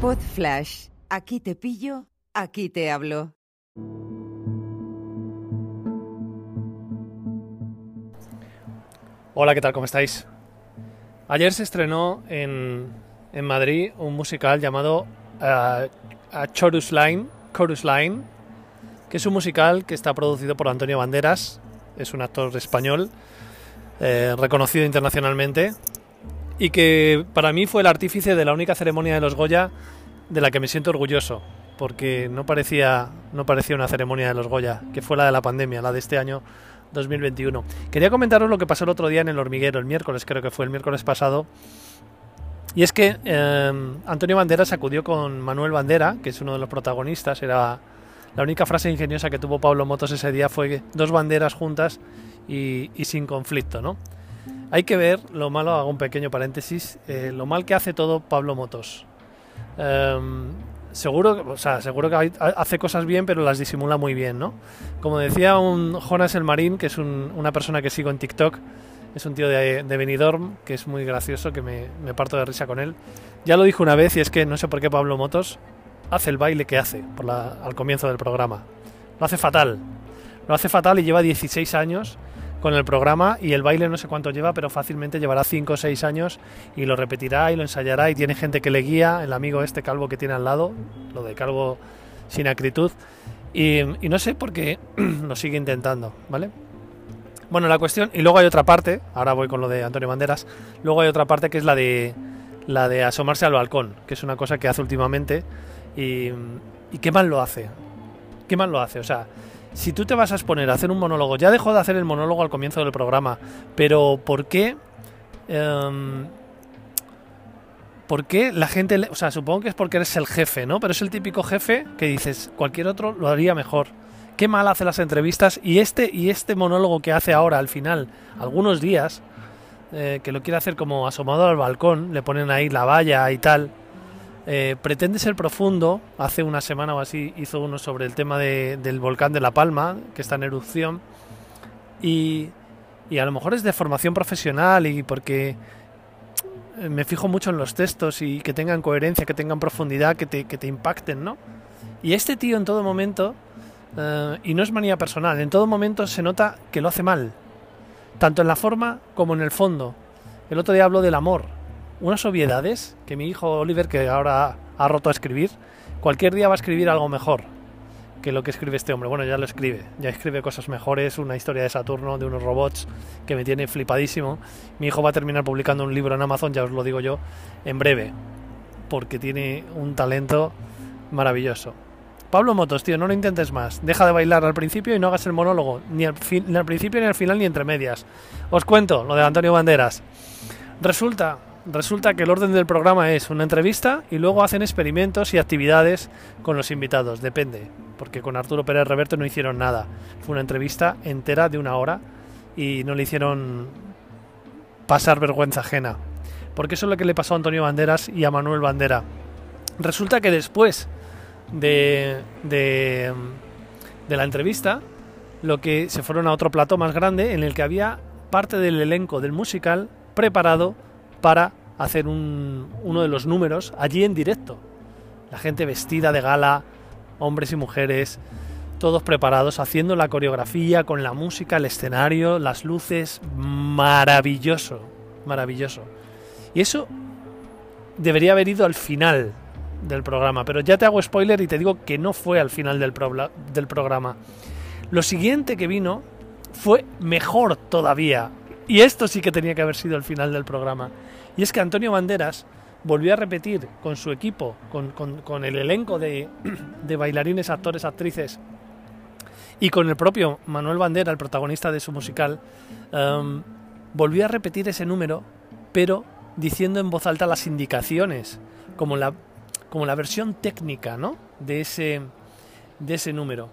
Pod Flash. Aquí te pillo, aquí te hablo. Hola, ¿qué tal? ¿Cómo estáis? Ayer se estrenó en, en Madrid un musical llamado uh, Chorus Line, Chorus Line, que es un musical que está producido por Antonio Banderas, es un actor español eh, reconocido internacionalmente y que para mí fue el artífice de la única ceremonia de los Goya de la que me siento orgulloso, porque no parecía, no parecía una ceremonia de los Goya, que fue la de la pandemia, la de este año 2021. Quería comentaros lo que pasó el otro día en el hormiguero, el miércoles creo que fue el miércoles pasado. Y es que eh, Antonio Banderas acudió con Manuel Bandera, que es uno de los protagonistas, era la única frase ingeniosa que tuvo Pablo Motos ese día fue dos banderas juntas y, sin conflicto, ¿no? Hay que ver lo malo, hago un pequeño paréntesis, eh, lo mal que hace todo Pablo Motos. Em, seguro, o sea, seguro que hace cosas bien, pero las disimula muy bien, ¿no? Como decía un Jonas el Marín, que es una persona que sigo en TikTok, es un tío de, Benidorm, que es muy gracioso, que me, me, parto de risa con él. Ya lo dijo una vez y es que no sé por qué Pablo Motos hace el baile que hace al comienzo del programa. Lo hace fatal. Lo hace fatal y lleva 16 años con el programa y el baile no sé cuánto lleva, pero fácilmente llevará 5 o 6 años y lo repetirá y lo ensayará y tiene gente que le guía, el amigo este calvo que tiene al lado, lo de calvo sin acritud, y, no sé por qué lo sigue intentando, ¿vale? Bueno, la cuestión, y luego hay otra parte, ahora voy con lo de Antonio Banderas, luego hay otra parte que es la de la de asomarse al balcón, que es una cosa que hace últimamente y, y qué mal lo hace. Qué mal lo hace, o sea, si tú te vas a exponer a hacer un monólogo, ya dejó de hacer el monólogo al comienzo del programa, pero ¿por qué? Em, ¿Por qué la gente, o sea, supongo que es porque eres el jefe, ¿no? Pero es el típico jefe que dices, cualquier otro lo haría mejor. Qué mal hace las entrevistas y este y este monólogo que hace ahora al final, algunos días, eh, que lo quiere hacer como asomado al balcón, le ponen ahí la valla y tal. Eh, pretende ser profundo. Hace una semana o así hizo uno sobre el tema del volcán de La Palma, que está en erupción. Y, a lo mejor es de formación profesional y porque me fijo mucho en los textos y que tengan coherencia, que tengan profundidad, que te, que te impacten, ¿no? Y este tío en todo momento, eh, y no es manía personal, en todo momento se nota que lo hace mal, tanto en la forma como en el fondo. El otro día hablo del amor, unas obviedades que mi hijo Oliver, que ahora ha roto a escribir, cualquier día va a escribir algo mejor que lo que escribe este hombre. Bueno, ya lo escribe, ya escribe cosas mejores, una historia de Saturno, de unos robots que me tiene flipadísimo. Mi hijo va a terminar publicando un libro en Amazon, ya os lo digo yo, en breve, porque tiene un talento maravilloso. Pablo Motos, tío, no lo intentes más. Deja de bailar al principio y no hagas el monólogo, ni al, ni al principio, ni al final, ni entre medias. Os cuento lo de Antonio Banderas. Resulta resulta que el orden del programa es una entrevista y luego hacen experimentos y actividades con los invitados, depende, porque con Arturo Pérez Reverte no hicieron nada. Fue una entrevista entera de una hora y no le hicieron pasar vergüenza ajena. Porque eso es lo que le pasó a Antonio Banderas y a Manuel Bandera. Resulta que después de, de, de la entrevista, lo que se fueron a otro plato más grande en el que había parte del elenco del musical preparado para hacer uno de los números allí en directo. La gente vestida de gala, hombres y mujeres, todos preparados, haciendo la coreografía con la música, el escenario, las luces, maravilloso, maravilloso. Y eso debería haber ido al final del programa, pero ya te hago spoiler y te digo que no fue al final del, del programa. Lo siguiente que vino fue mejor todavía. Y esto sí que tenía que haber sido el final del programa. Y es que Antonio Banderas volvió a repetir con su equipo, con, el elenco de, bailarines, actores, actrices y con el propio Manuel Bandera, el protagonista de su musical, um, volvió a repetir ese número, pero diciendo en voz alta las indicaciones, como la, como la versión técnica ¿no? de, ese, de ese número.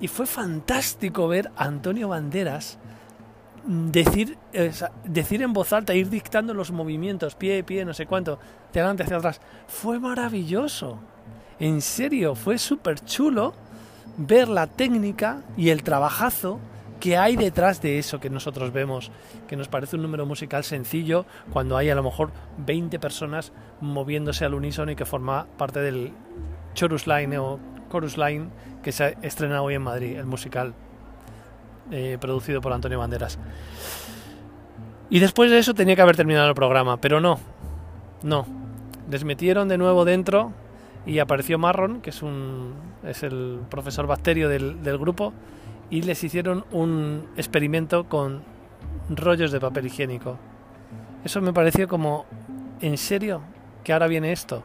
Y fue fantástico ver a Antonio Banderas decir, decir en voz alta, ir dictando los movimientos, pie, pie, no sé cuánto, de adelante hacia atrás, fue maravilloso. En serio, fue súper chulo ver la técnica y el trabajazo ¿Qué hay detrás de eso que nosotros vemos? Que nos parece un número musical sencillo cuando hay a lo mejor 20 personas moviéndose al unísono y que forma parte del Chorus Line o Chorus Line que se ha estrenado hoy en Madrid, el musical eh, producido por Antonio Banderas. Y después de eso tenía que haber terminado el programa, pero no, no. Les metieron de nuevo dentro y apareció Marron, que es, un, es el profesor bacterio del, del grupo, y les hicieron un experimento con rollos de papel higiénico. Eso me pareció como, ¿en serio? ¿Que ahora viene esto?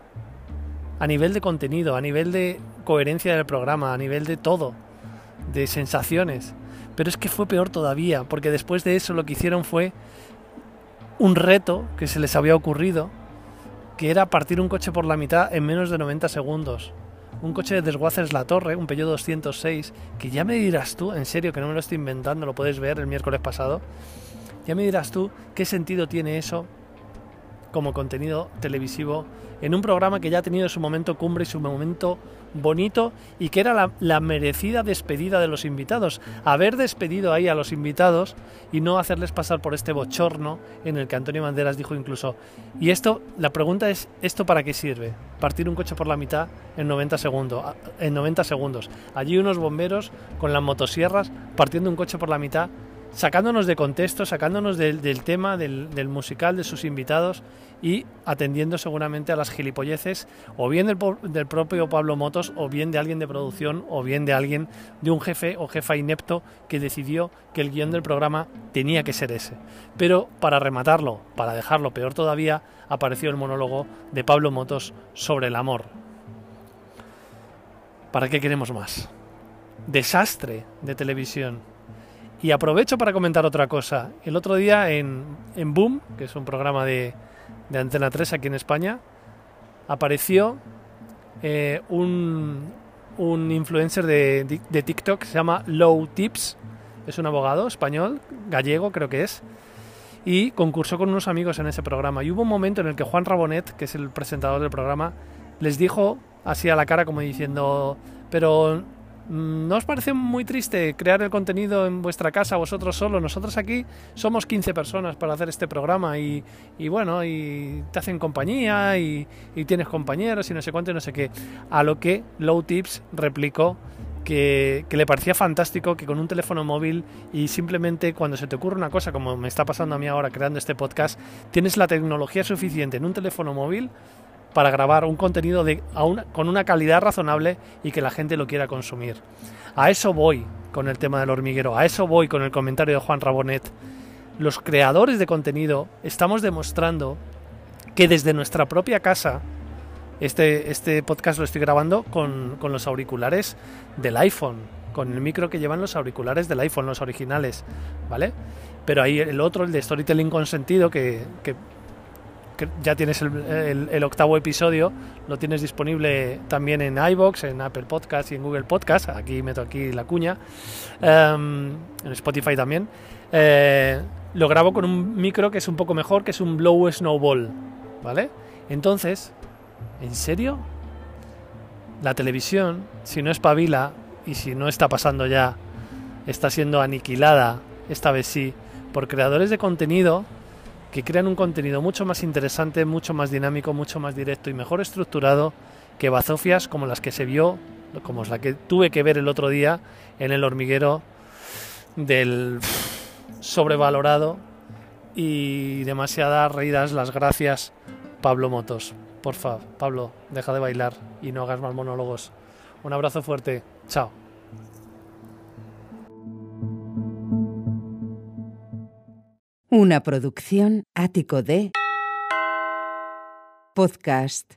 A nivel de contenido, a nivel de coherencia del programa, a nivel de todo, de sensaciones. Pero es que fue peor todavía, porque después de eso lo que hicieron fue un reto que se les había ocurrido, que era partir un coche por la mitad en menos de 90 segundos. Un coche de desguaces La Torre, un Peugeot 206, que ya me dirás tú, en serio, que no me lo estoy inventando, lo puedes ver el miércoles pasado, ya me dirás tú qué sentido tiene eso como contenido televisivo en un programa que ya ha tenido su momento cumbre y su momento bonito y que era la, merecida despedida de los invitados. Haber despedido ahí a los invitados y no hacerles pasar por este bochorno en el que Antonio Banderas dijo incluso, y esto, la pregunta es, ¿esto para qué sirve? Partir un coche por la mitad en 90 segundos. En 90 segundos. Allí unos bomberos con las motosierras partiendo un coche por la mitad sacándonos de contexto, sacándonos del, tema, del, del, musical, de sus invitados y atendiendo seguramente a las gilipolleces o bien del, del, propio Pablo Motos o bien de alguien de producción o bien de alguien, de un jefe o jefa inepto que decidió que el guion del programa tenía que ser ese. Pero para rematarlo, para dejarlo peor todavía, apareció el monólogo de Pablo Motos sobre el amor. ¿Para qué queremos más? Desastre de televisión y aprovecho para comentar otra cosa. El otro día en, en Boom, que es un programa de, de, Antena 3 aquí en España, apareció eh, un, un, influencer de, de, TikTok que se llama Low Tips. Es un abogado español, gallego creo que es. Y concursó con unos amigos en ese programa. Y hubo un momento en el que Juan Rabonet, que es el presentador del programa, les dijo así a la cara como diciendo, pero ¿No os parece muy triste crear el contenido en vuestra casa vosotros solo? Nosotros aquí somos 15 personas para hacer este programa y, y bueno, y te hacen compañía y, y, tienes compañeros y no sé cuánto y no sé qué. A lo que Low Tips replicó que, que, le parecía fantástico que con un teléfono móvil y simplemente cuando se te ocurre una cosa como me está pasando a mí ahora creando este podcast, tienes la tecnología suficiente en un teléfono móvil para grabar un contenido con una calidad razonable y que la gente lo quiera consumir. A eso voy con el tema del hormiguero, a eso voy con el comentario de Juan Rabonet. Los creadores de contenido estamos demostrando que desde nuestra propia casa, este, este podcast lo estoy grabando con, con los auriculares del iPhone, con el micro que llevan los auriculares del iPhone, los originales, ¿vale? Pero ahí el otro, el de Storytelling Consentido, que, ya tienes el, octavo episodio, lo tienes disponible también en iBox, en Apple Podcast y en Google Podcast. Aquí meto aquí la cuña, um, en Spotify también. Eh, lo grabo con un micro que es un poco mejor, que es un Blow Snowball, ¿vale? Entonces, ¿en serio? La televisión, si no espabila y si no está pasando ya, está siendo aniquilada, esta vez sí, por creadores de contenido que crean un contenido mucho más interesante, mucho más dinámico, mucho más directo y mejor estructurado que bazofias como las que se vio, como la que tuve que ver el otro día en el hormiguero del sobrevalorado y demasiadas reídas las gracias Pablo Motos. Por favor, Pablo, deja de bailar y no hagas más monólogos. Un abrazo fuerte. Chao. Una producción ático de podcast